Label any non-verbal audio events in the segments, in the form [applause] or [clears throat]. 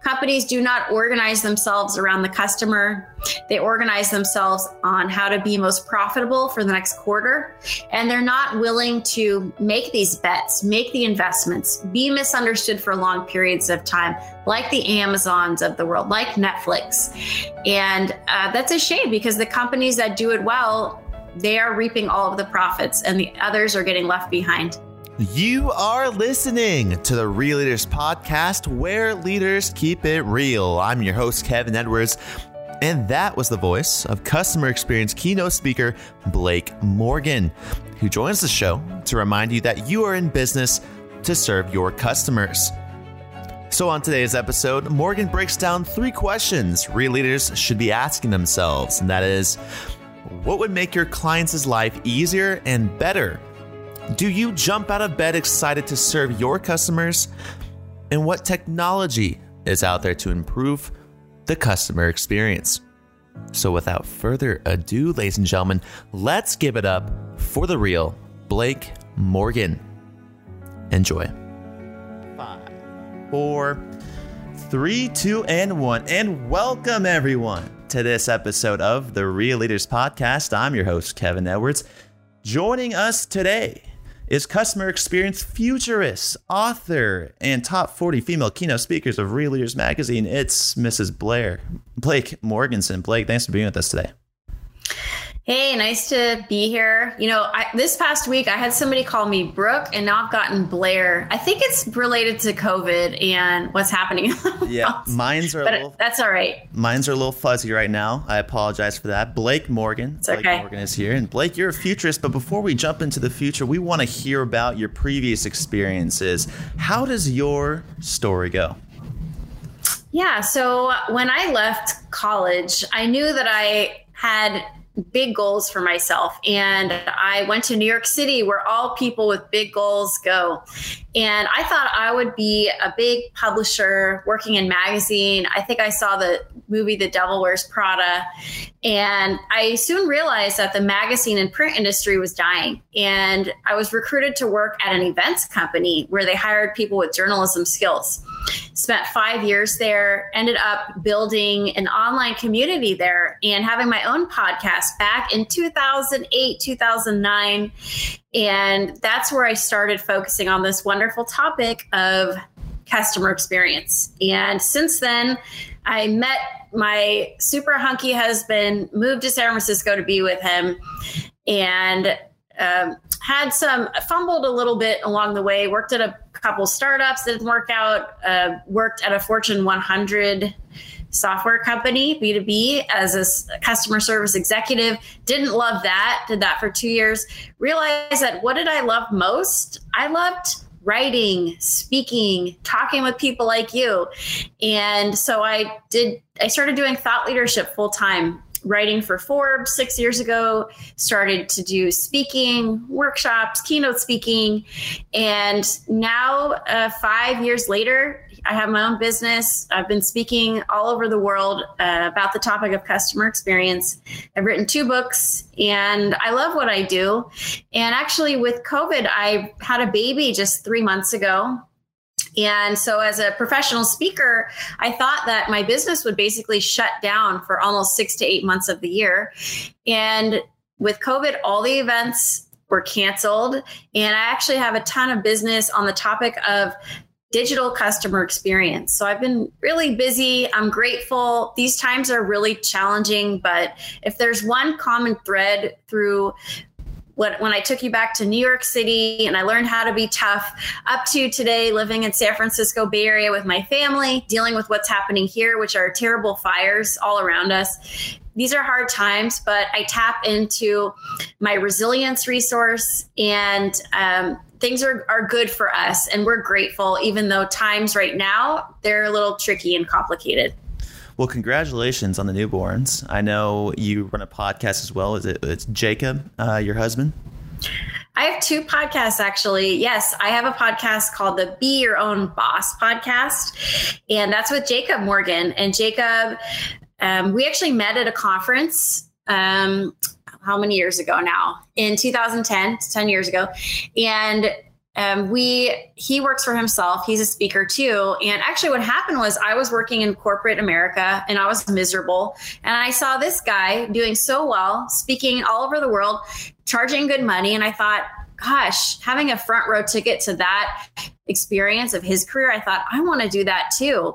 companies do not organize themselves around the customer. They organize themselves on how to be most profitable for the next quarter. And they're not willing to make these bets, make the investments, be misunderstood for long periods of time, like the Amazons of the world, like Netflix. And uh, that's a shame because the companies that do it well, they are reaping all of the profits and the others are getting left behind. You are listening to the Real Leaders Podcast, where leaders keep it real. I'm your host, Kevin Edwards, and that was the voice of customer experience keynote speaker Blake Morgan, who joins the show to remind you that you are in business to serve your customers. So, on today's episode, Morgan breaks down three questions real leaders should be asking themselves, and that is, what would make your clients' life easier and better do you jump out of bed excited to serve your customers? And what technology is out there to improve the customer experience? So, without further ado, ladies and gentlemen, let's give it up for the real Blake Morgan. Enjoy. Five, four, three, two, and one. And welcome everyone to this episode of the Real Leaders Podcast. I'm your host, Kevin Edwards. Joining us today is customer experience futurist, author, and top 40 female keynote speakers of Real Leaders Magazine. It's Mrs. Blair, Blake Morganson. Blake, thanks for being with us today. Hey, nice to be here. You know, I, this past week I had somebody call me Brooke, and now I've gotten Blair. I think it's related to COVID and what's happening. [laughs] yeah, mine's are. but little, that's all right. Mine's are a little fuzzy right now. I apologize for that. Blake Morgan. It's Blake okay. Morgan is here, and Blake, you're a futurist. But before we jump into the future, we want to hear about your previous experiences. How does your story go? Yeah. So when I left college, I knew that I had big goals for myself. And I went to New York City where all people with big goals go. And I thought I would be a big publisher working in magazine. I think I saw the movie The Devil Wears Prada. And I soon realized that the magazine and print industry was dying. And I was recruited to work at an events company where they hired people with journalism skills spent five years there, ended up building an online community there and having my own podcast back in 2008, 2009. And that's where I started focusing on this wonderful topic of customer experience. And since then, I met my super hunky husband, moved to San Francisco to be with him, and um, had some fumbled a little bit along the way. Worked at a couple startups that didn't work out. Uh, worked at a Fortune 100 software company, B2B, as a customer service executive. Didn't love that. Did that for two years. Realized that what did I love most? I loved writing, speaking, talking with people like you. And so I did, I started doing thought leadership full time writing for Forbes six years ago, started to do speaking, workshops, keynote speaking. And now, uh, five years later, I have my own business. I've been speaking all over the world uh, about the topic of customer experience. I've written two books and I love what I do. And actually, with COVID, I had a baby just three months ago. And so, as a professional speaker, I thought that my business would basically shut down for almost six to eight months of the year. And with COVID, all the events were canceled. And I actually have a ton of business on the topic of digital customer experience. So I've been really busy. I'm grateful. These times are really challenging, but if there's one common thread through what, when I took you back to New York City and I learned how to be tough, up to today, living in San Francisco Bay Area with my family, dealing with what's happening here, which are terrible fires all around us. These are hard times, but I tap into my resilience resource and um, things are, are good for us and we're grateful, even though times right now, they're a little tricky and complicated. Well, congratulations on the newborns. I know you run a podcast as well. Is it? It's Jacob, uh, your husband. I have two podcasts actually. Yes, I have a podcast called the Be Your Own Boss podcast, and that's with Jacob Morgan. And Jacob, um, we actually met at a conference. Um, how many years ago now? In 2010, 10 years ago, and um, we he works for himself. He's a speaker too. And actually what happened was i was working in corporate america and i was miserable. And i saw this guy doing so well speaking all over the world charging good money. And i thought gosh having a front row ticket to that experience of his career i thought i want to do that too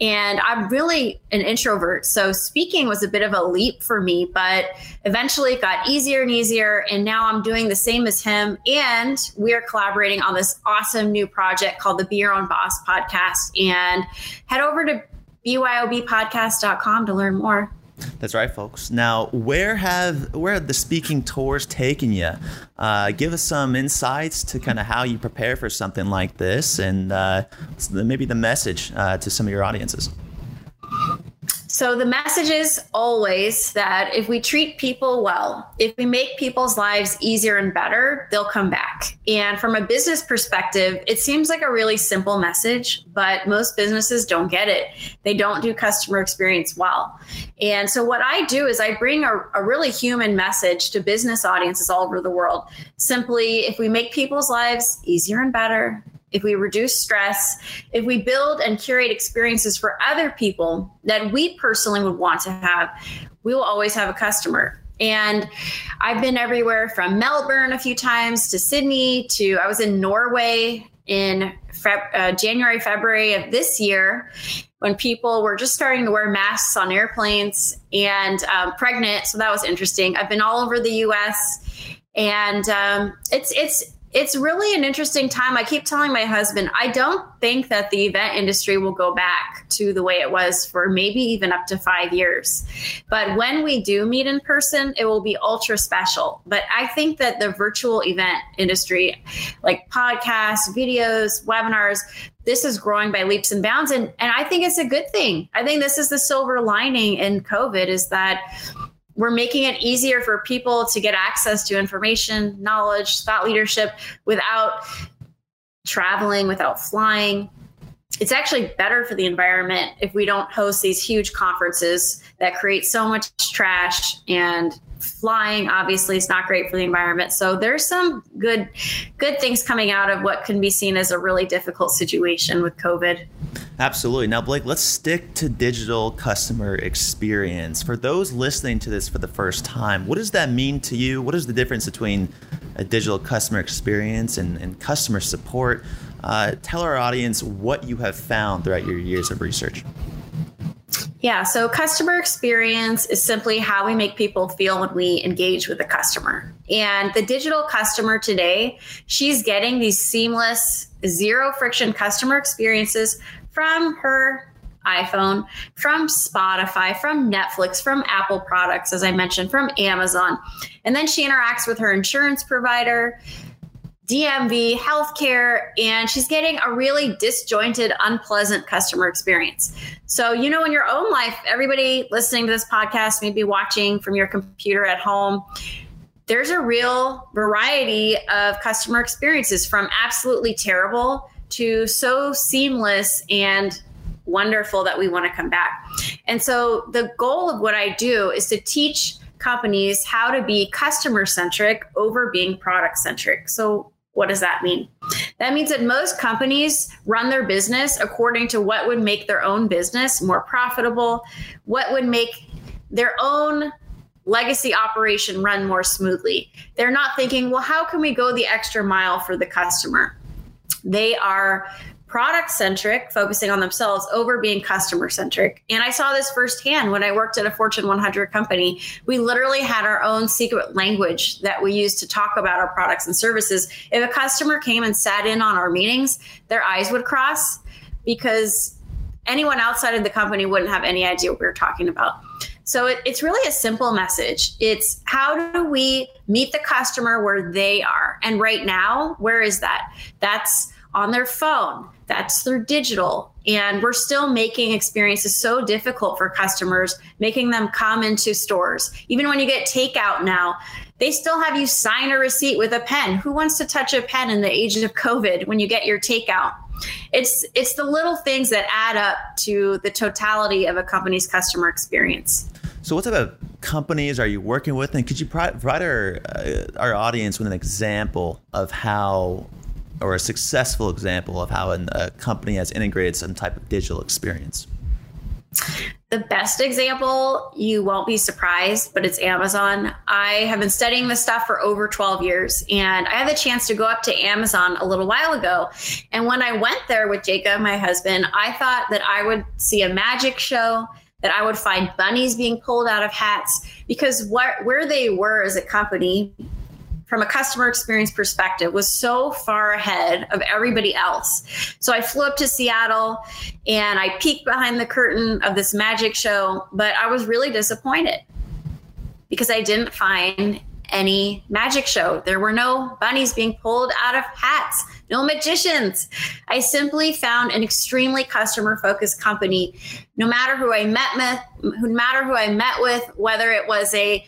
and I'm really an introvert. So speaking was a bit of a leap for me, but eventually it got easier and easier. And now I'm doing the same as him. And we are collaborating on this awesome new project called the Be Your Own Boss podcast. And head over to byobpodcast.com to learn more. That's right, folks. Now, where have where have the speaking tours taken you? Uh, give us some insights to kind of how you prepare for something like this, and uh, maybe the message uh, to some of your audiences. So the message is always that if we treat people well, if we make people's lives easier and better, they'll come back. And from a business perspective, it seems like a really simple message, but most businesses don't get it. They don't do customer experience well. And so what I do is I bring a, a really human message to business audiences all over the world. Simply, if we make people's lives easier and better, if we reduce stress, if we build and curate experiences for other people that we personally would want to have, we will always have a customer. And I've been everywhere from Melbourne a few times to Sydney to I was in Norway in uh, January, February of this year when people were just starting to wear masks on airplanes and um, pregnant. So that was interesting. I've been all over the US and um, it's it's it's really an interesting time. I keep telling my husband, I don't think that the event industry will go back to the way it was for maybe even up to five years. But when we do meet in person, it will be ultra special. But I think that the virtual event industry, like podcasts, videos, webinars, this is growing by leaps and bounds. And, and I think it's a good thing. I think this is the silver lining in COVID is that we're making it easier for people to get access to information, knowledge, thought leadership without traveling, without flying. It's actually better for the environment if we don't host these huge conferences that create so much trash and flying obviously is not great for the environment. So there's some good good things coming out of what can be seen as a really difficult situation with COVID. Absolutely. Now, Blake, let's stick to digital customer experience. For those listening to this for the first time, what does that mean to you? What is the difference between a digital customer experience and, and customer support? Uh, tell our audience what you have found throughout your years of research. Yeah, so customer experience is simply how we make people feel when we engage with the customer. And the digital customer today, she's getting these seamless, zero friction customer experiences from her iPhone, from Spotify, from Netflix, from Apple products, as I mentioned, from Amazon. And then she interacts with her insurance provider. DMV, healthcare, and she's getting a really disjointed, unpleasant customer experience. So, you know, in your own life, everybody listening to this podcast, maybe watching from your computer at home, there's a real variety of customer experiences from absolutely terrible to so seamless and wonderful that we want to come back. And so, the goal of what I do is to teach companies how to be customer centric over being product centric. So, what does that mean? That means that most companies run their business according to what would make their own business more profitable, what would make their own legacy operation run more smoothly. They're not thinking, well, how can we go the extra mile for the customer? They are product centric, focusing on themselves over being customer centric. And I saw this firsthand when I worked at a Fortune 100 company. We literally had our own secret language that we used to talk about our products and services. If a customer came and sat in on our meetings, their eyes would cross because anyone outside of the company wouldn't have any idea what we were talking about. So it, it's really a simple message. It's how do we meet the customer where they are? And right now, where is that? That's on their phone that's through digital. And we're still making experiences so difficult for customers, making them come into stores. Even when you get takeout now, they still have you sign a receipt with a pen. Who wants to touch a pen in the age of COVID when you get your takeout? It's it's the little things that add up to the totality of a company's customer experience. So, what type of companies are you working with, and could you provide our uh, our audience with an example of how or a successful example of how a company has integrated some type of digital experience? The best example, you won't be surprised, but it's Amazon. I have been studying this stuff for over 12 years, and I had the chance to go up to Amazon a little while ago. And when I went there with Jacob, my husband, I thought that I would see a magic show, that I would find bunnies being pulled out of hats, because what, where they were as a company from a customer experience perspective was so far ahead of everybody else. So I flew up to Seattle and I peeked behind the curtain of this magic show, but I was really disappointed because I didn't find any magic show. There were no bunnies being pulled out of hats, no magicians. I simply found an extremely customer focused company. No matter who I met with, no matter who I met with, whether it was a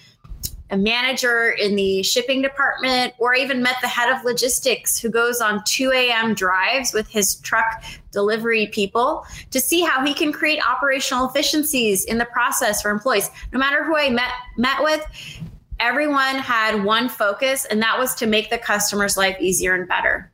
a manager in the shipping department, or even met the head of logistics who goes on 2 a.m. drives with his truck delivery people to see how he can create operational efficiencies in the process for employees. No matter who I met met with, everyone had one focus, and that was to make the customer's life easier and better.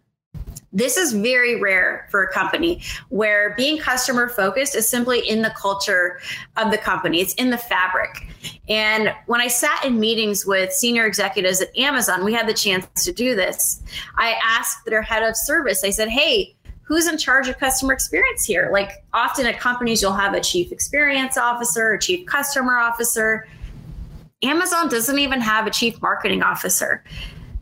This is very rare for a company where being customer focused is simply in the culture of the company. It's in the fabric. And when I sat in meetings with senior executives at Amazon, we had the chance to do this. I asked their head of service, I said, hey, who's in charge of customer experience here? Like often at companies, you'll have a chief experience officer, a chief customer officer. Amazon doesn't even have a chief marketing officer.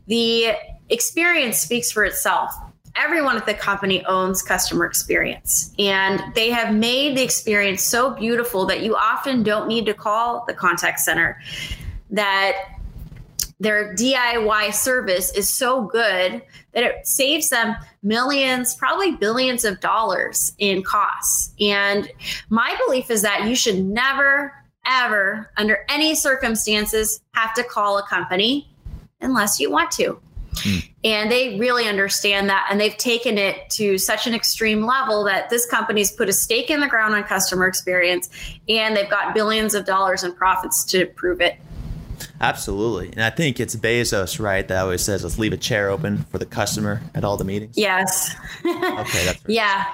The experience speaks for itself everyone at the company owns customer experience and they have made the experience so beautiful that you often don't need to call the contact center that their DIY service is so good that it saves them millions, probably billions of dollars in costs. And my belief is that you should never, ever, under any circumstances, have to call a company unless you want to. Mm. And they really understand that. And they've taken it to such an extreme level that this company's put a stake in the ground on customer experience and they've got billions of dollars in profits to prove it. Absolutely. And I think it's Bezos, right, that always says, let's leave a chair open for the customer at all the meetings. Yes. okay. That's [laughs] yeah.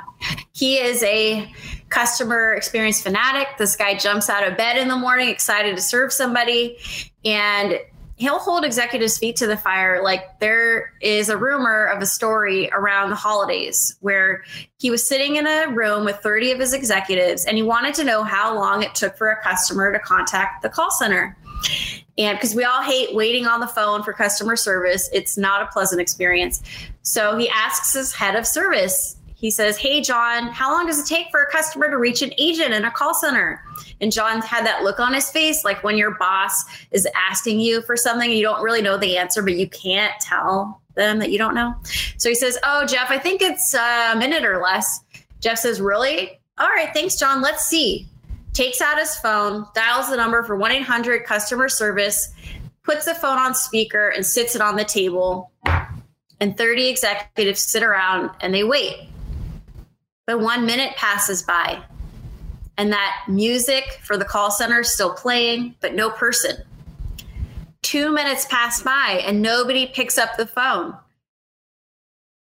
He is a customer experience fanatic. This guy jumps out of bed in the morning, excited to serve somebody. And he'll hold executives' feet to the fire. Like there is a rumor of a story around the holidays where he was sitting in a room with 30 of his executives and he wanted to know how long it took for a customer to contact the call center. And because we all hate waiting on the phone for customer service, it's not a pleasant experience. So he asks his head of service, he says, Hey, John, how long does it take for a customer to reach an agent in a call center? And John had that look on his face, like when your boss is asking you for something, you don't really know the answer, but you can't tell them that you don't know. So he says, Oh, Jeff, I think it's a minute or less. Jeff says, Really? All right, thanks, John. Let's see. Takes out his phone, dials the number for 1 800 customer service, puts the phone on speaker, and sits it on the table. And 30 executives sit around and they wait. But one minute passes by, and that music for the call center is still playing, but no person. Two minutes pass by, and nobody picks up the phone.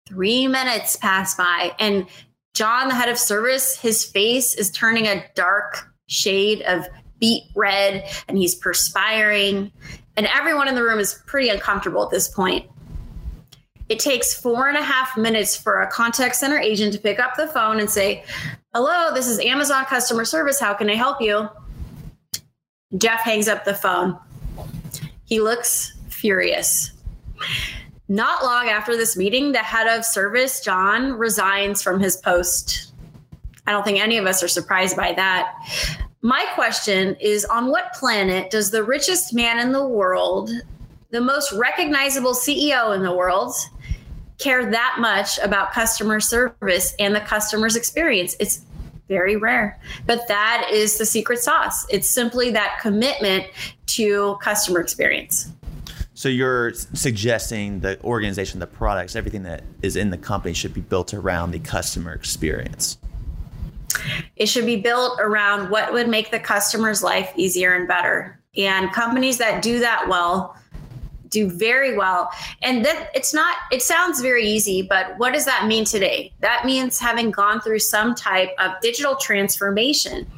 Three minutes pass by, and John, the head of service, his face is turning a dark shade of beet red, and he's perspiring. And everyone in the room is pretty uncomfortable at this point. It takes four and a half minutes for a contact center agent to pick up the phone and say, Hello, this is Amazon customer service. How can I help you? Jeff hangs up the phone. He looks furious. Not long after this meeting, the head of service, John, resigns from his post. I don't think any of us are surprised by that. My question is on what planet does the richest man in the world, the most recognizable CEO in the world, care that much about customer service and the customer's experience. It's very rare, but that is the secret sauce. It's simply that commitment to customer experience. So you're suggesting the organization, the products, everything that is in the company should be built around the customer experience. It should be built around what would make the customer's life easier and better. And companies that do that well do very well. And that it's not, it sounds very easy, but what does that mean today? That means having gone through some type of digital transformation.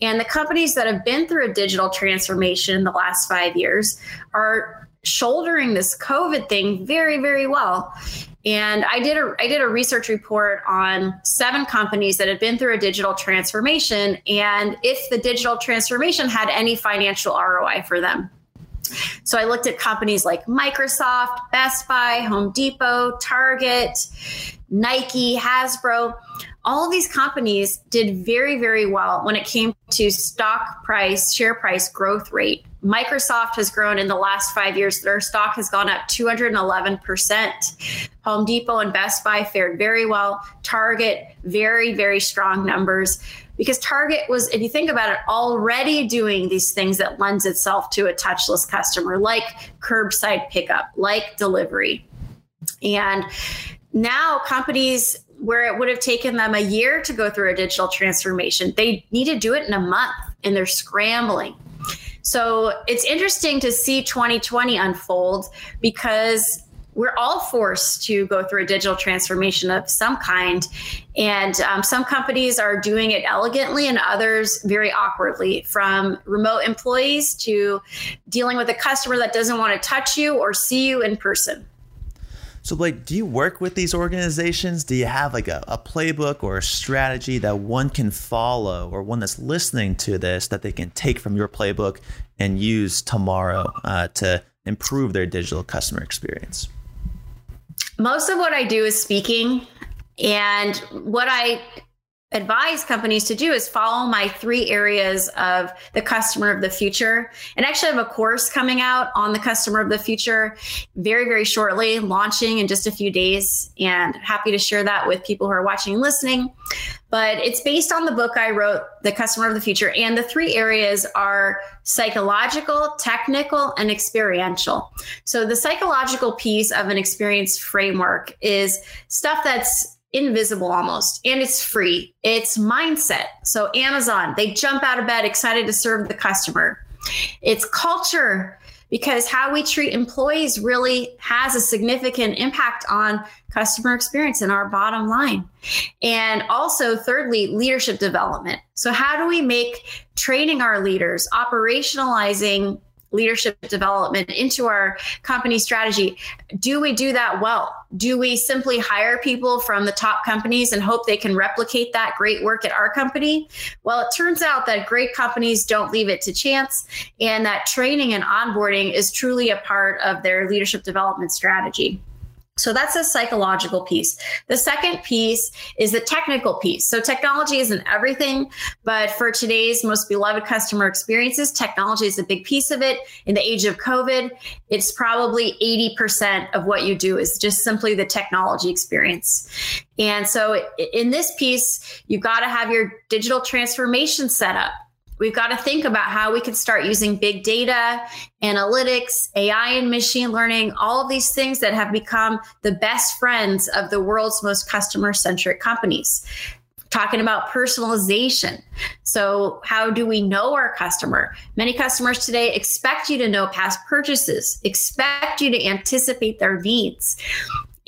And the companies that have been through a digital transformation in the last five years are shouldering this COVID thing very, very well. And I did a I did a research report on seven companies that had been through a digital transformation and if the digital transformation had any financial ROI for them. So I looked at companies like Microsoft, Best Buy, Home Depot, Target, Nike, Hasbro. All of these companies did very, very well when it came to stock price, share price growth rate. Microsoft has grown in the last five years. Their stock has gone up 211%. Home Depot and Best Buy fared very well. Target, very, very strong numbers because Target was, if you think about it, already doing these things that lends itself to a touchless customer, like curbside pickup, like delivery. And now companies where it would have taken them a year to go through a digital transformation, they need to do it in a month and they're scrambling. So it's interesting to see 2020 unfold because we're all forced to go through a digital transformation of some kind. And um, some companies are doing it elegantly and others very awkwardly, from remote employees to dealing with a customer that doesn't want to touch you or see you in person. So, like, do you work with these organizations? Do you have like a, a, playbook or a strategy that one can follow, or one that's listening to this that they can take from your playbook and use tomorrow uh, to improve their digital customer experience? Most of what I do is speaking. And what I advise companies to do is follow my three areas of the customer of the future. And actually, I have a course coming out on the customer of the future very, very shortly, launching in just a few days. And happy to share that with people who are watching and listening. But it's based on the book I wrote, The Customer of the Future. And the three areas are psychological, technical, and experiential. So the psychological piece of an experience framework is stuff that's invisible almost and it's free. It's mindset. So amazon they jump out of bed excited to serve the customer. It's culture because how we treat employees really has a significant impact on customer experience and our bottom line. And also thirdly leadership development. So how do we make training our leaders operationalizing leadership development into our company strategy. Do we do that well? Do we simply hire people from the top companies and hope they can replicate that great work at our company? Well, it turns out that great companies don't leave it to chance, and that training and onboarding is truly a part of their leadership development strategy. So that's a psychological piece. The second piece is the technical piece. So technology isn't everything, but for today's most beloved customer experiences, technology is a big piece of it. In the age of COVID, it's probably 80% of what you do is just simply the technology experience. And so in this piece, you've got to have your digital transformation set up. We've got to think about how we can start using big data, analytics, AI, and machine learning, all of these things that have become the best friends of the world's most customer centric companies. Talking about personalization. So, how do we know our customer? Many customers today expect you to know past purchases, expect you to anticipate their needs.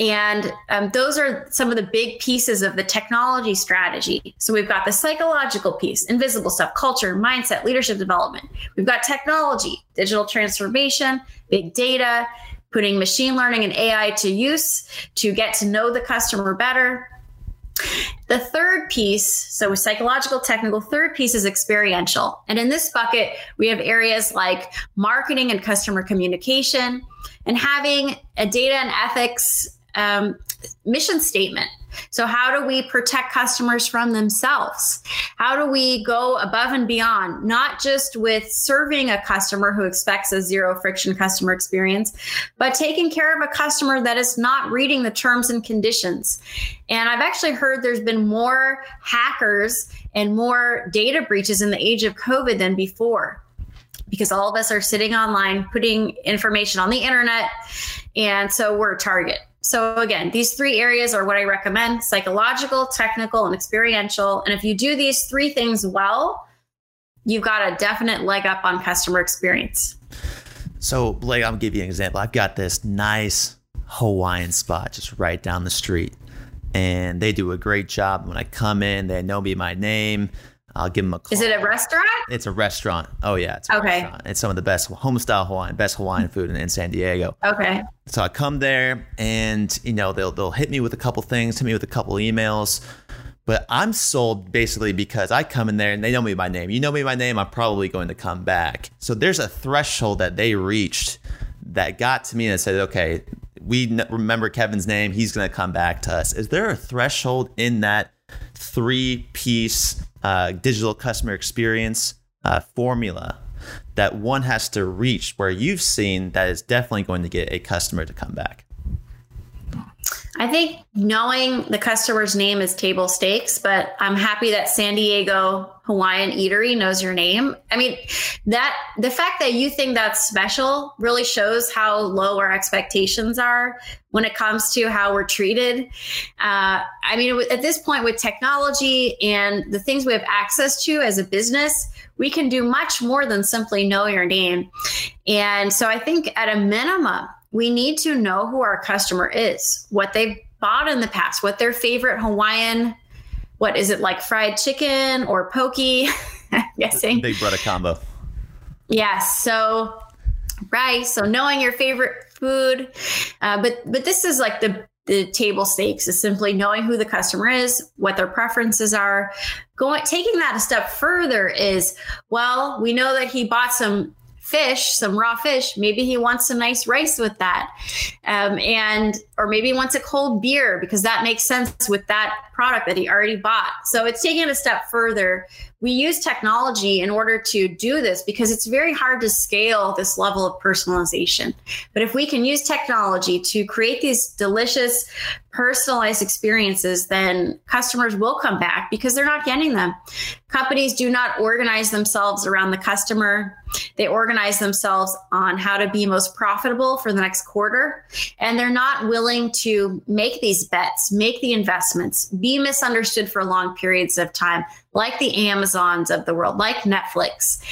And um, those are some of the big pieces of the technology strategy. So we've got the psychological piece, invisible stuff, culture, mindset, leadership development. We've got technology, digital transformation, big data, putting machine learning and AI to use to get to know the customer better. The third piece, so psychological, technical, third piece is experiential. And in this bucket, we have areas like marketing and customer communication and having a data and ethics um, mission statement. So, how do we protect customers from themselves? How do we go above and beyond, not just with serving a customer who expects a zero friction customer experience, but taking care of a customer that is not reading the terms and conditions? And I've actually heard there's been more hackers and more data breaches in the age of COVID than before because all of us are sitting online putting information on the internet. And so we're a target. So, again, these three areas are what I recommend psychological, technical, and experiential. And if you do these three things well, you've got a definite leg up on customer experience. So, Blake, I'll give you an example. I've got this nice Hawaiian spot just right down the street, and they do a great job. When I come in, they know me by name. I'll give them a call. Is it a restaurant? It's a restaurant. Oh yeah, it's a okay. Restaurant. It's some of the best home style Hawaiian, best Hawaiian [laughs] food in, in, San Diego. Okay. So I come there, and you know they'll they'll hit me with a couple things, hit me with a couple emails, but I'm sold basically because I come in there and they know me by name. You know me by name, I'm probably going to come back. So there's a threshold that they reached that got to me and said, okay, we remember Kevin's name. He's going to come back to us. Is there a threshold in that three piece uh, digital customer experience uh, formula that one has to reach where you've seen that is definitely going to get a customer to come back? I think knowing the customer's name is table stakes, but I'm happy that San Diego Hawaiian Eatery knows your name. I mean, that the fact that you think that's special really shows how low our expectations are when it comes to how we're treated. Uh, I mean, at this point, with technology and the things we have access to as a business, we can do much more than simply know your name. And so I think at a minimum, we need to know who our customer is, what they've bought in the past, what their favorite Hawaiian, what is it like fried chicken or poke? [laughs] I'm guessing. Big brother combo. Yes. So, right. So knowing your favorite food, uh, but but this is like the the table stakes is simply knowing who the customer is, what their preferences are. Going taking that a step further is well, we know that he bought some fish, some raw fish. Maybe he wants some nice rice with that. Um, and, or maybe he wants a cold beer because that makes sense with that product that he already bought. So it's taking it a step further we use technology in order to do this because it's very hard to scale this level of personalization. But if we can use technology to create these delicious, personalized experiences, then customers will come back because they're not getting them. Companies do not organize themselves around the customer, they organize themselves on how to be most profitable for the next quarter. And they're not willing to make these bets, make the investments, be misunderstood for long periods of time like the Amazons of the world, like Netflix.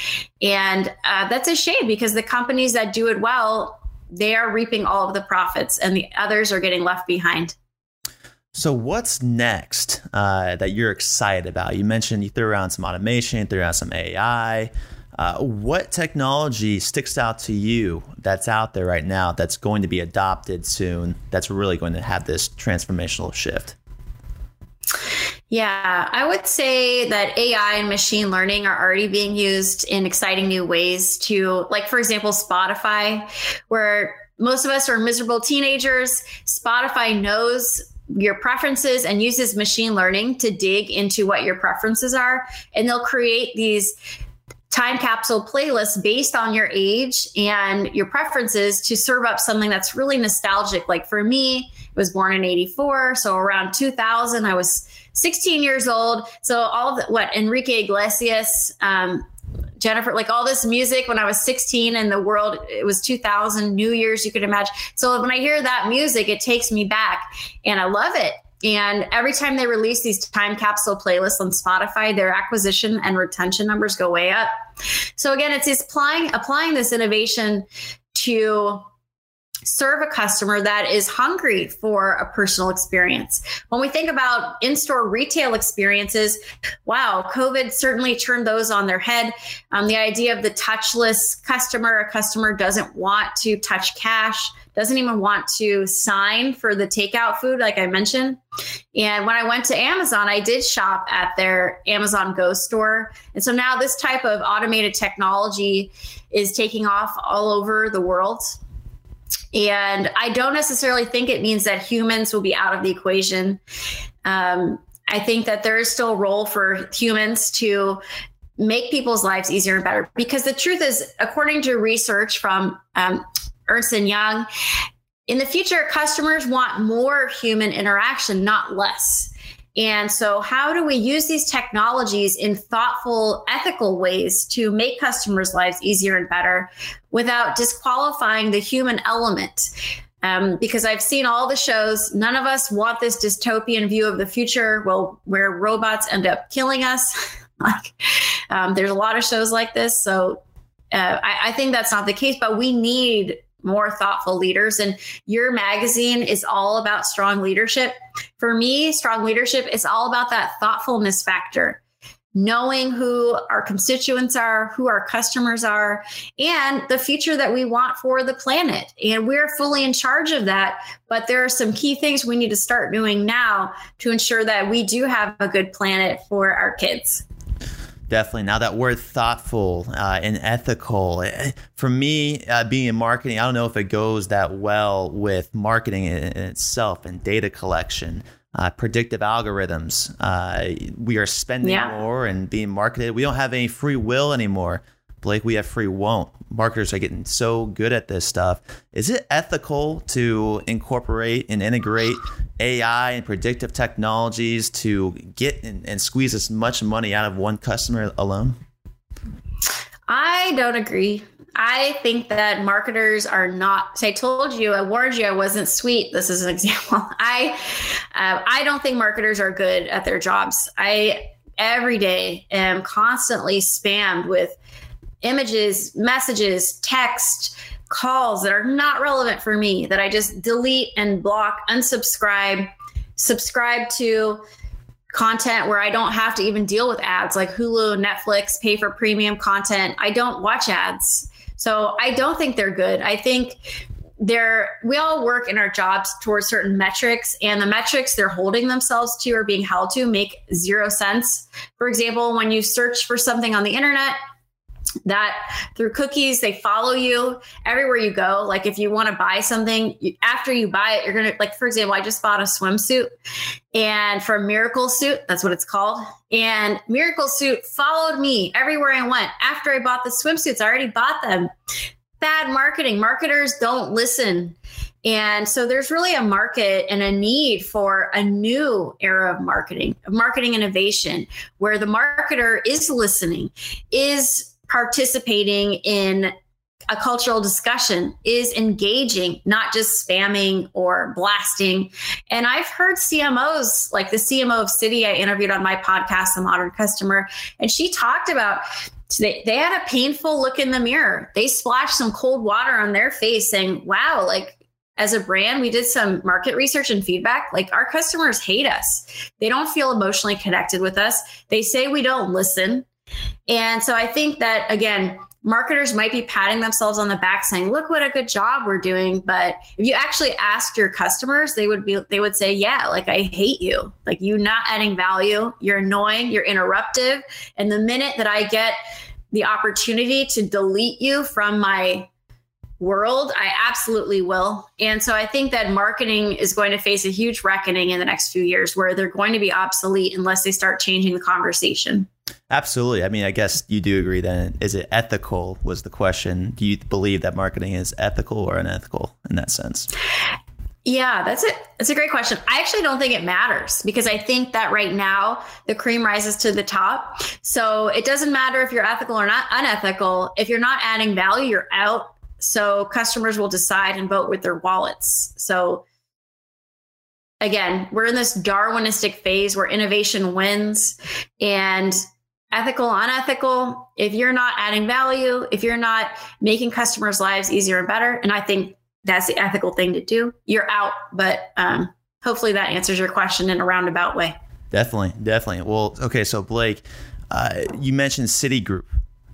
And uh, that's a shame because the companies that do it well, they are reaping all of the profits and the others are getting left behind. So, what's next uh, that you're excited about? You mentioned you threw around some automation, you threw around some AI. Uh, what technology sticks out to you that's out there right now that's going to be adopted soon that's really going to have this transformational shift? Yeah, I would say that AI and machine learning are already being used in exciting new ways to, like, for example, Spotify, where most of us are miserable teenagers. Spotify knows your preferences and uses machine learning to dig into what your preferences are. And they'll create these time capsule playlists based on your age and your preferences to serve up something that's really nostalgic. Like for me, was born in 84. So around 2000, I was 16 years old. So all the, what Enrique Iglesias, um, Jennifer, like all this music when I was 16 and the world, it was 2000, New Year's, you could imagine. So when I hear that music, it takes me back and I love it. And every time they release these time capsule playlists on Spotify, their acquisition and retention numbers go way up. So again, it's applying applying this innovation to serve a customer that is hungry for a personal experience. When we think about in store retail experiences, wow, COVID certainly turned those on their head. Um, the idea of the touchless customer, a customer doesn't want to touch cash, doesn't even want to sign for the takeout food, like I mentioned. And when I went to Amazon, I did shop at their Amazon Go store. And so now this type of automated technology is taking off all over the world. And I don't necessarily think it means that humans will be out of the equation. Um, I think that there is still a role for humans to make people's lives easier and better. Because the truth is, according to research from um, Ernst and Young, in the future, customers want more human interaction, not less. And so, how do we use these technologies in thoughtful, ethical ways to make customers' lives easier and better without disqualifying the human element? Um, because I've seen all the shows. None of us want this dystopian view of the future, well, where robots end up killing us. [laughs] like, um, there's a lot of shows like this. So Uh, I, I think that's not the case, but we need more thoughtful leaders. And your magazine is all about strong leadership. For me, strong leadership is all about that thoughtfulness factor knowing who our constituents are, who our customers are, and the future that we want for the planet. And we're fully in charge of that. But there are some key things we need to start doing now to ensure that we do have a good planet for our kids. Definitely. Now that word thoughtful uh, and ethical, eh, for me, uh, being in marketing, I don't know if it goes that well with marketing in, in itself and data collection uh, predictive algorithms. Uh, we are spending yeah. more and being marketed. We don't have any free will anymore. Blake, we have free won't. Marketers are getting so good at this stuff. Is it ethical to incorporate and integrate AI and predictive technologies to get and, and squeeze as much money out of one customer alone? I don't agree. I think that marketers are not. I told you, I warned you, I wasn't sweet. This is an [laughs] example. I, uh, I don't think marketers are good at their jobs. I every day am constantly spammed with images, messages, text, calls that are not relevant for me. That I just delete and block, unsubscribe, subscribe to content where I don't have to even deal with ads like Hulu, Netflix, pay for premium content. I don't watch ads. So I don't think they're good. I think they're we all work in our jobs towards certain metrics and the metrics they're holding themselves to or being held to make zero sense. For example, when you search for something on the internet, that through cookies they follow you everywhere you go. Like if you want to buy something you, after you buy it you're gonna like for example i just bought a swimsuit and for a miracle suit that's what it's called and miracle suit followed me everywhere i went. After i bought the swimsuits i already bought them. Bad marketing marketers don't listen. And so there's really a market and a need for a new era of marketing, of marketing innovation, where the marketer is listening, is participating in a cultural discussion is engaging, not just spamming or blasting. And I've heard CMOs, like the CMO of Citi, I interviewed on my podcast, The Modern Customer, and she talked about they, they had a painful look in the mirror. They splashed some cold water on their face saying, wow, like as a brand, we did some market research and feedback. Like our customers hate us. They don't feel emotionally connected with us. They say we don't listen. And so I think that, again, marketers might be patting themselves on the back saying look what a good job we're doing. But if you actually ask your customers they would be they would say yeah like i hate you. Like you not adding value. You're annoying. You're interruptive. And the minute that i get the opportunity to delete you from my world, I absolutely will. And so I think that marketing is going to face a huge reckoning in the next few years where they're going to be obsolete unless they start changing the conversation. Absolutely. I mean, I guess you do agree then. Is it ethical? Was the question. Do you believe that marketing is ethical or unethical in that sense? Yeah, that's it. That's a great question. I actually don't think it matters because I think that right now the cream rises to the top. So it doesn't matter if you're ethical or not unethical. If you're not adding value, you're out. So customers will decide and vote with their wallets. So again, we're in this Darwinistic phase where innovation wins and ethical, unethical. If you're not adding value, if you're not making customers' lives easier and better, and I think that's the ethical thing to do, you're out. But um, hopefully that answers your question in a roundabout way. Definitely, definitely. Well, okay, so Blake, uh, you mentioned Citigroup.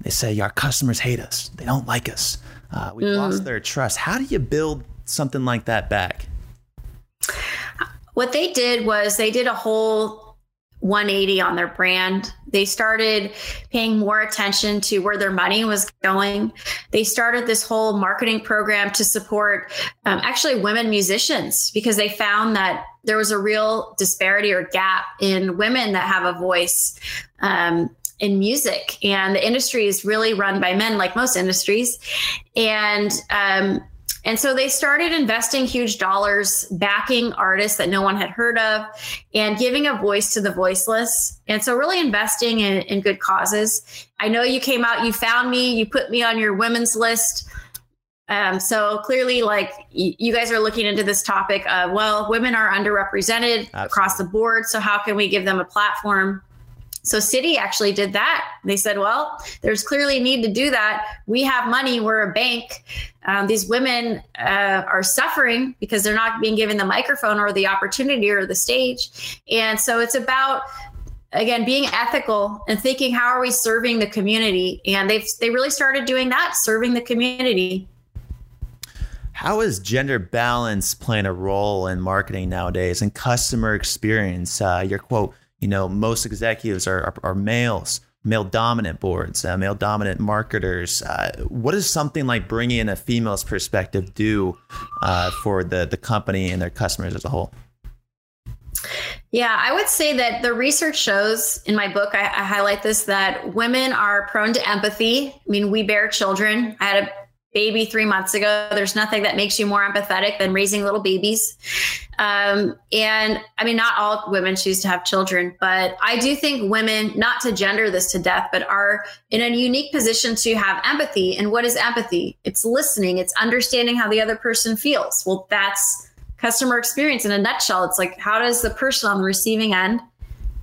They say our customers hate us. They don't like us. Uh, we've mm. lost their trust. How do you build something like that back? What they did was they did a whole 180 on their brand. They started paying more attention to where their money was going. They started this whole marketing program to support um, actually women musicians because they found that there was a real disparity or gap in women that have a voice. Um, in music and the industry is really run by men like most industries and um, and so they started investing huge dollars backing artists that no one had heard of and giving a voice to the voiceless and so really investing in, in good causes i know you came out you found me you put me on your women's list um, so clearly, like y- you guys are looking into this topic of, well, women are underrepresented Absolutely. across the board. So how can we give them a platform? So Citi actually did that. They said, well, there's clearly a need to do that. We have money. We're a bank. Um, these women uh, are suffering because they're not being given the microphone or the opportunity or the stage. And so it's about again being ethical and thinking how are we serving the community and they've they really started doing that serving the community how is gender balance playing a role in marketing nowadays and customer experience uh, your quote you know most executives are, are, are males male dominant boards uh, male dominant marketers uh, what does something like bringing in a female's perspective do uh, for the the company and their customers as a whole yeah, I would say that the research shows in my book, I, I, highlight this that women are prone to empathy. I mean, we bear children. I had a baby three months ago. There's nothing that makes you more empathetic than raising little babies. Um, and I mean, not all women choose to have children, but I do think women, not to gender this to death, but are in a unique position to have empathy. And what is empathy? It's listening, it's understanding how the other person feels. Well, that's customer experience in a nutshell. It's like, how does the person on the receiving end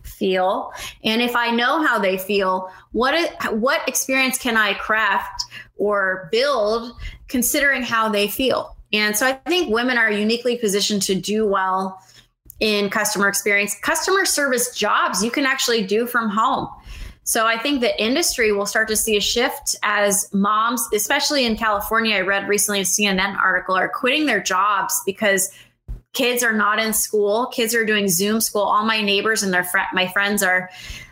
feel? And if I know how they feel, what what experience can I craft or build considering how they feel? And so I think women are uniquely positioned to do well in customer experience. Customer service jobs you can actually do from home. So I think the industry will start to see a shift as moms, especially in California. I read recently a CNN article, are quitting their jobs because kids are not in school kids are doing zoom school all my neighbors and their fr- my friends are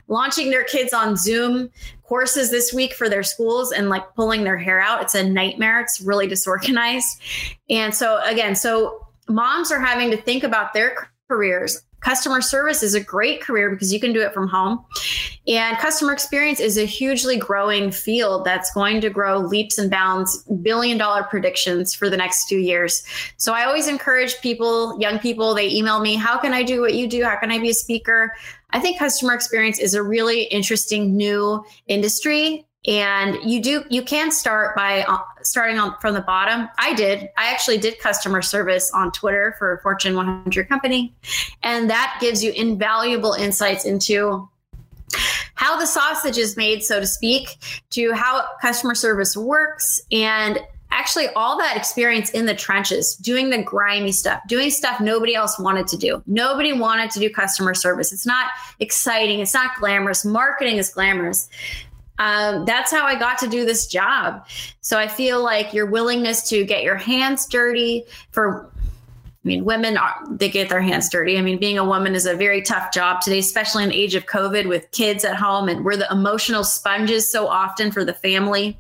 launching their kids on zoom courses this week for their schools and like pulling their hair out it's a nightmare it's really disorganized and so again so moms are having to think about their careers customer service is a great career because you can do it from home. And customer experience is a hugely growing field that's going to grow leaps and bounds, billion dollar predictions for the next few years. So I always encourage people, young people, they email me, how can I do what you do? How can I be a speaker? I think customer experience is a really interesting new industry. And you do you can start by uh, starting on from the bottom. I did. I actually did customer service on twitter for a fortune 100 company. And that gives you invaluable insights into how the sausage is made so to speak to how customer service works and actually all that experience in the trenches, doing the grimy stuff, doing stuff nobody else wanted to do. Nobody wanted to do customer service. It's not exciting, it's not glamorous. Marketing is glamorous um, that's how I got to do this job. So I feel like your willingness to get your hands dirty for I mean, women are, they get their hands dirty. I mean, being a woman is a very tough job today, especially in the age of COVID with kids at home, and we're the emotional sponges so often for the family.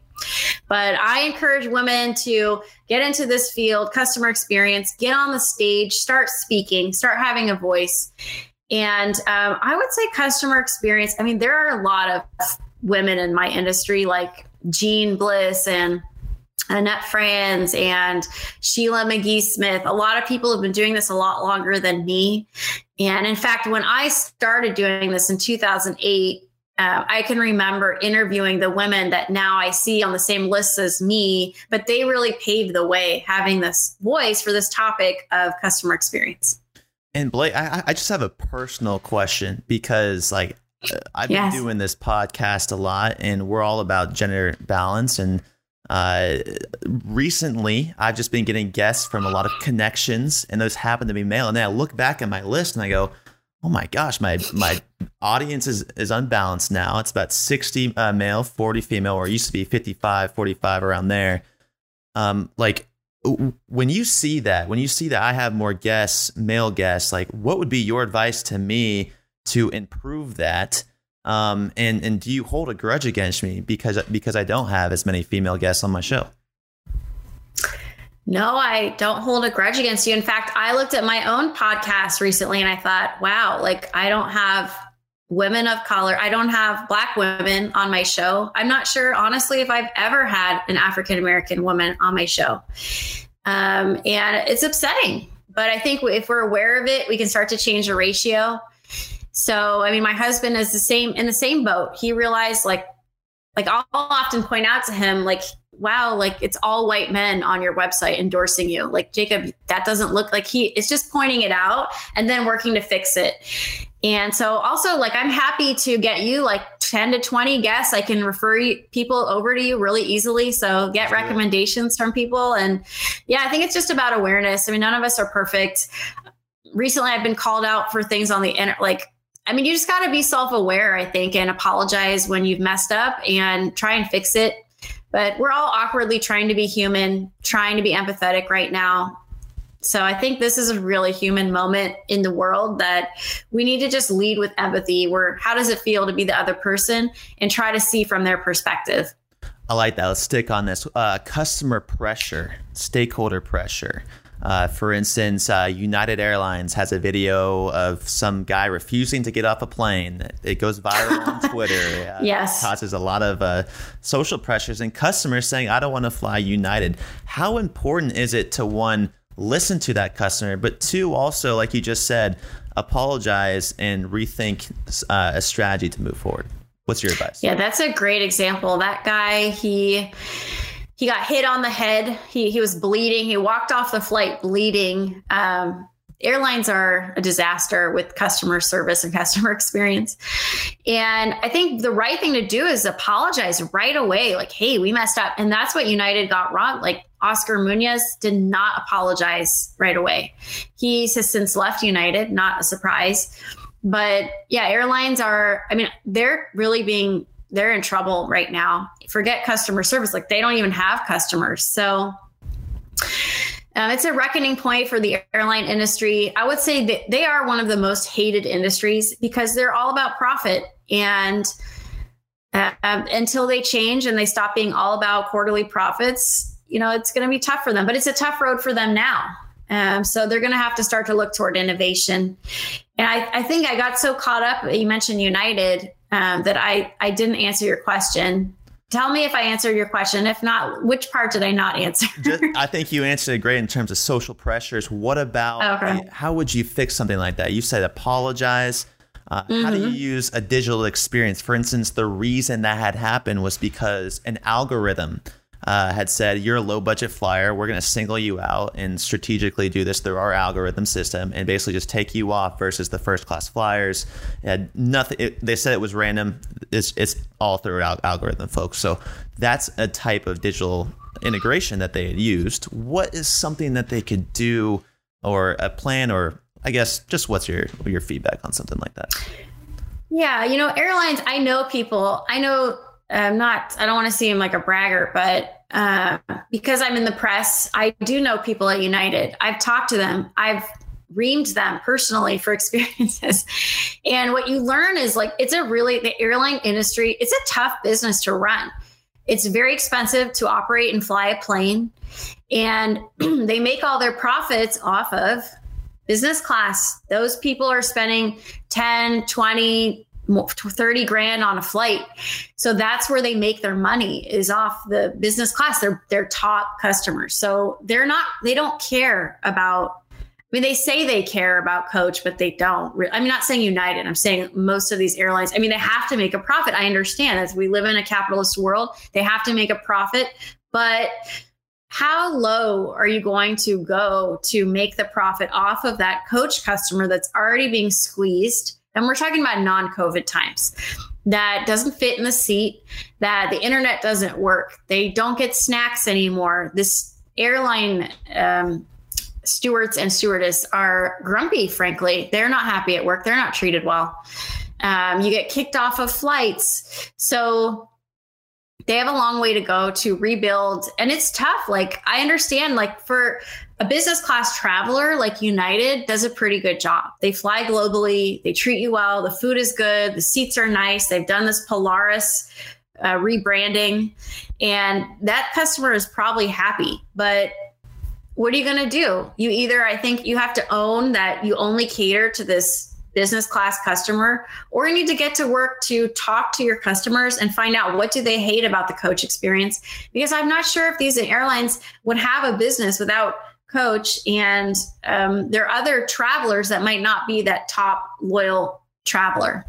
But I encourage women to get into this field, customer experience, get on the stage, start speaking, start having a voice. And um, I would say customer experience. I mean, there are a lot of women in my industry like Jeanne Bliss and Annette Franz and Sheila McGee Smith. A lot of people have been doing this a lot longer than me. And in fact, when I started doing this in 2008, uh, I can remember interviewing the women that now I see on the same list as me, but they really paved the way having this voice for this topic of customer experience. And Blake, I, I just have a personal question because, like, I've yes. been doing this podcast a lot, and we're all about gender balance. And uh, recently, I've just been getting guests from a lot of connections, and those happen to be male. And then I look back at my list and I go, "Oh my gosh, my my audience is is unbalanced now. It's about sixty uh, male, forty female, or it used to be 55, 45, around there." Um, like when you see that, when you see that I have more guests, male guests, like what would be your advice to me? to improve that? Um, and and do you hold a grudge against me because because I don't have as many female guests on my show? No, I don't hold a grudge against you. In fact, I looked at my own podcast recently and I thought, wow, like I don't have women of color. I don't have black women on my show. I'm not sure, honestly, if I've ever had an African American woman on my show. Um, and it's upsetting. But I think if we're aware of it, we can start to change the ratio. So, I mean, my husband is the same in the same boat. He realized like like I'll often point out to him like wow, like it's all white men on your website endorsing you. Like, Jacob, that doesn't look like he is just pointing it out and then working to fix it. And so, also, like, I'm happy to get you like 10 to 20 guests. I can refer people over to you really easily. So, get recommendations from people. And yeah, I think it's just about awareness. I mean, none of us are perfect. Recently, I've been called out for things on the internet, like, I mean, you just got to be self aware, I think, and apologize when you've messed up and try and fix it. But we're all awkwardly trying to be human, trying to be empathetic right now. So I think this is a really human moment in the world that we need to just lead with empathy. Where how does it feel to be the other person and try to see from their perspective. I like that. Let's stick on this. Uh, customer pressure, stakeholder pressure. Uh, for instance, uh, United Airlines has a video of some guy refusing to get off a plane. It goes viral on [laughs] Twitter. Uh, yes. Causes a lot of uh, social pressures and customers saying, I don't want to fly United. How important is it to one, listen to that customer, but two, also, like you just said, apologize and rethink uh, a strategy to move forward? What's your advice? Yeah, that's a great example. That guy, he he got hit on the head. He he was bleeding. He walked off the flight bleeding. Um, airlines are a disaster with customer service and [laughs] customer experience. And I think the right thing to do is apologize right away. Like, hey, we messed up. And that's what United got wrong. Like Oscar Munoz did not apologize right away. He has since left United, not a surprise. But yeah, airlines are, I mean, they're really being they're in trouble right now. Forget customer service. Like they don't even have customers. So um, it's a reckoning point for the airline industry. I would say that they are one of the most hated industries because they're all about profit. And uh, um, until they change and they stop being all about quarterly profits, you know, it's going to be tough for them. But it's a tough road for them now. Um, so they're going to have to start to look toward innovation. And I, I think I got so caught up. You mentioned United um, that I I didn't answer your question. Tell me if I answered your question. If not, which part did I not answer? Just, [laughs] I think you answered it great in terms of social pressures. What about okay. how would you fix something like that? You said apologize. Uh, mm-hmm. How do you mm-hmm. use a digital experience? For instance, the reason that had happened was because an algorithm uh, had said, You're a low budget flyer. We're going to single you out and strategically do this through our algorithm system and basically just take you off versus the first class flyers. It had nothing, it, they said it was random. It's, it's all through al- algorithm, folks. So that's a type of digital integration that they had used. What is something that they could do or a plan or I guess just what's your your feedback on something like that? Yeah, you know, airlines, I know people, I know I'm not, I don't want to seem like a braggart, but uh, because I'm in the press, I do know people at United. I've talked to them. I've reamed them personally for [laughs] experiences. and what you learn is like, it's a really, the airline industry, it's a tough business to run. It's very expensive to operate and fly a plane. And [clears throat] they make all their profits off of business class. Those people are spending 10, 20, 30 grand on a flight. So that's where they make their money is off the business class. They're they're top customers. So they're not they don't care about I mean, they say they care about coach, but they don't. I'm not saying United. I'm saying most of these airlines. I mean, they have to make a profit. I understand as we live in a capitalist world, they have to make a profit. But how low are you going to go to make the profit off of that coach customer that's already being squeezed? And we're talking about non COVID times that doesn't fit in the seat, that the internet doesn't work, they don't get snacks anymore. This airline um, stewards and stewardess are grumpy, frankly. They're not happy at work, they're not treated well. Um, you get kicked off of flights. So they have a long way to go to rebuild. And it's tough. Like, I understand, like, for a business class traveler like United does a pretty good job. They fly globally, they treat you well, the food is good, the seats are nice. They've done this Polaris uh, rebranding, and that customer is probably happy. But what are you going to do? You either, I think, you have to own that you only cater to this business class customer or you need to get to work to talk to your customers and find out what do they hate about the coach experience because i'm not sure if these airlines would have a business without coach and um, there are other travelers that might not be that top loyal traveler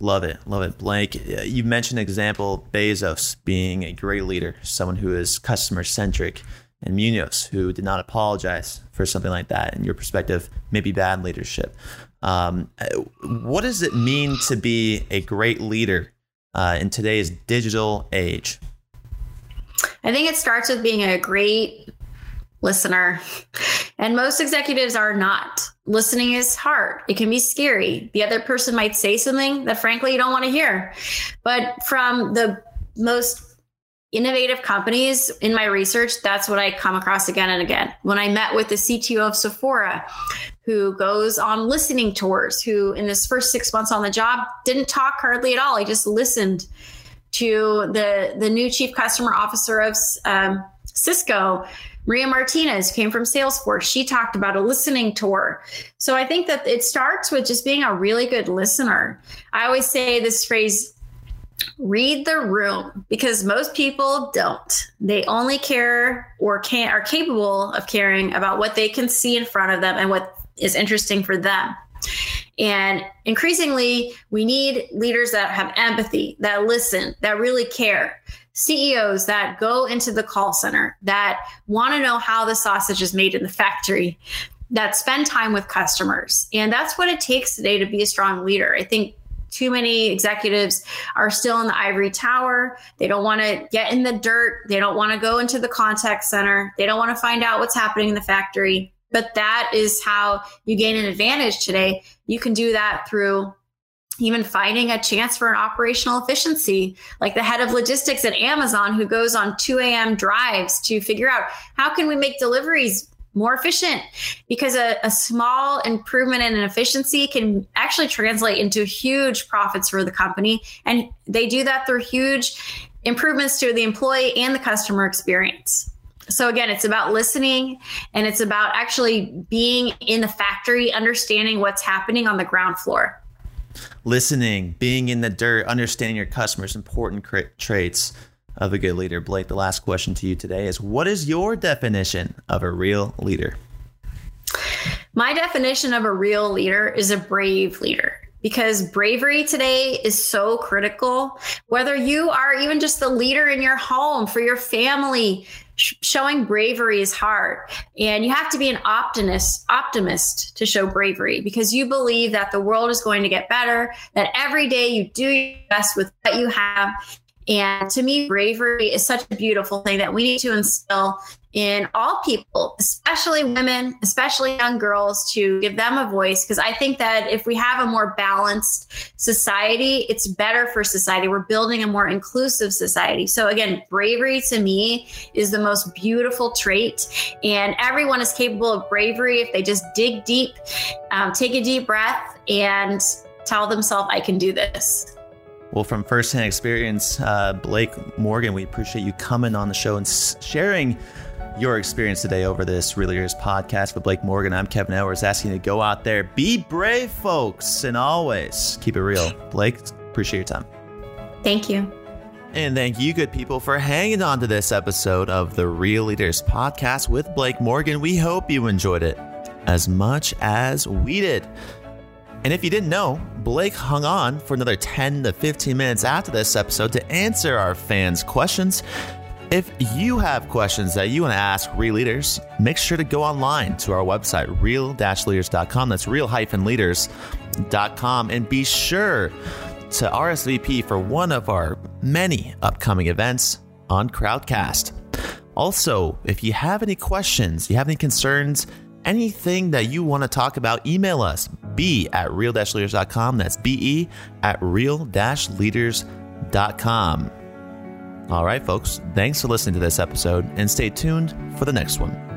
Love it. Love it. Blake, you mentioned example Bezos being a great leader, someone who is customer centric, and Munoz, who did not apologize for something like that. In your perspective, maybe bad leadership. Um, what does it mean to be a great leader uh, in today's digital age? I think it starts with being a great listener. And most executives are not. Listening is hard. It can be scary. The other person might say something that frankly you don't want to hear. But from the most innovative companies in my research, that's what I come across again and again. When I met with the CTO of Sephora, who goes on listening tours, who in his first six months on the job didn't talk hardly at all. He just listened to the the new chief customer officer of um, Cisco Maria Martinez came from Salesforce. She talked about a listening tour. So I think that it starts with just being a really good listener. I always say this phrase read the room because most people don't. They only care or can are capable of caring about what they can see in front of them and what is interesting for them. And increasingly, we need leaders that have empathy, that listen, that really care. CEOs that go into the call center, that want to know how the sausage is made in the factory, that spend time with customers. And that's what it takes today to be a strong leader. I think too many executives are still in the ivory tower. They don't want to get in the dirt. They don't want to go into the contact center. They don't want to find out what's happening in the factory. But that is how you gain an advantage today. You can do that through even finding a chance for an operational efficiency, like the head of logistics at Amazon who goes on 2 a.m. drives to figure out how can we make deliveries more efficient? Because a, a, small improvement in an efficiency can actually translate into huge profits for the company. And they do that through huge improvements to the employee and the customer experience. So again it's about listening and it's about actually being in the factory understanding what's happening on the ground floor listening, being in the dirt, understanding your customers, important cra- traits of a good leader. Blake, the last question to you today is what is your definition of a real leader? My definition of a real leader is a brave leader because bravery today is so critical. Whether you are even just the leader in your home for your family, showing bravery is hard. And you have to be an optimist optimist to show bravery because you believe that the world is going to get better that every day you do your best with what you have. And to me bravery is such a beautiful thing that we need to instill in all people, especially women, especially young girls, to give them a voice. Because I think that if we have a more balanced society, it's better for society. We're building a more inclusive society. So, again, bravery to me is the most beautiful trait. And everyone is capable of bravery if they just dig deep, um, take a deep breath, and tell themselves, I can do this. Well, from firsthand experience, uh, Blake Morgan, we appreciate you coming on the show and sharing your experience today over this Real Leaders podcast with Blake Morgan. I'm Kevin Edwards asking you to go out there, be brave, folks, and always keep it real. Blake, appreciate your time. Thank you. And thank you, good people, for hanging on to this episode of the Real Leaders podcast with Blake Morgan. We hope you enjoyed it as much as we did. And if you didn't know, Blake hung on for another 10 to 15 minutes after this episode to answer our fans' questions. If you have questions that you want to ask real leaders, make sure to go online to our website, real-leaders.com. That's real-leaders.com. And be sure to RSVP for one of our many upcoming events on Crowdcast. Also, if you have any questions, you have any concerns, anything that you want to talk about, email us, b at real-leaders.com. That's be at real-leaders.com. All right, folks, thanks for listening to this episode and stay tuned for the next one.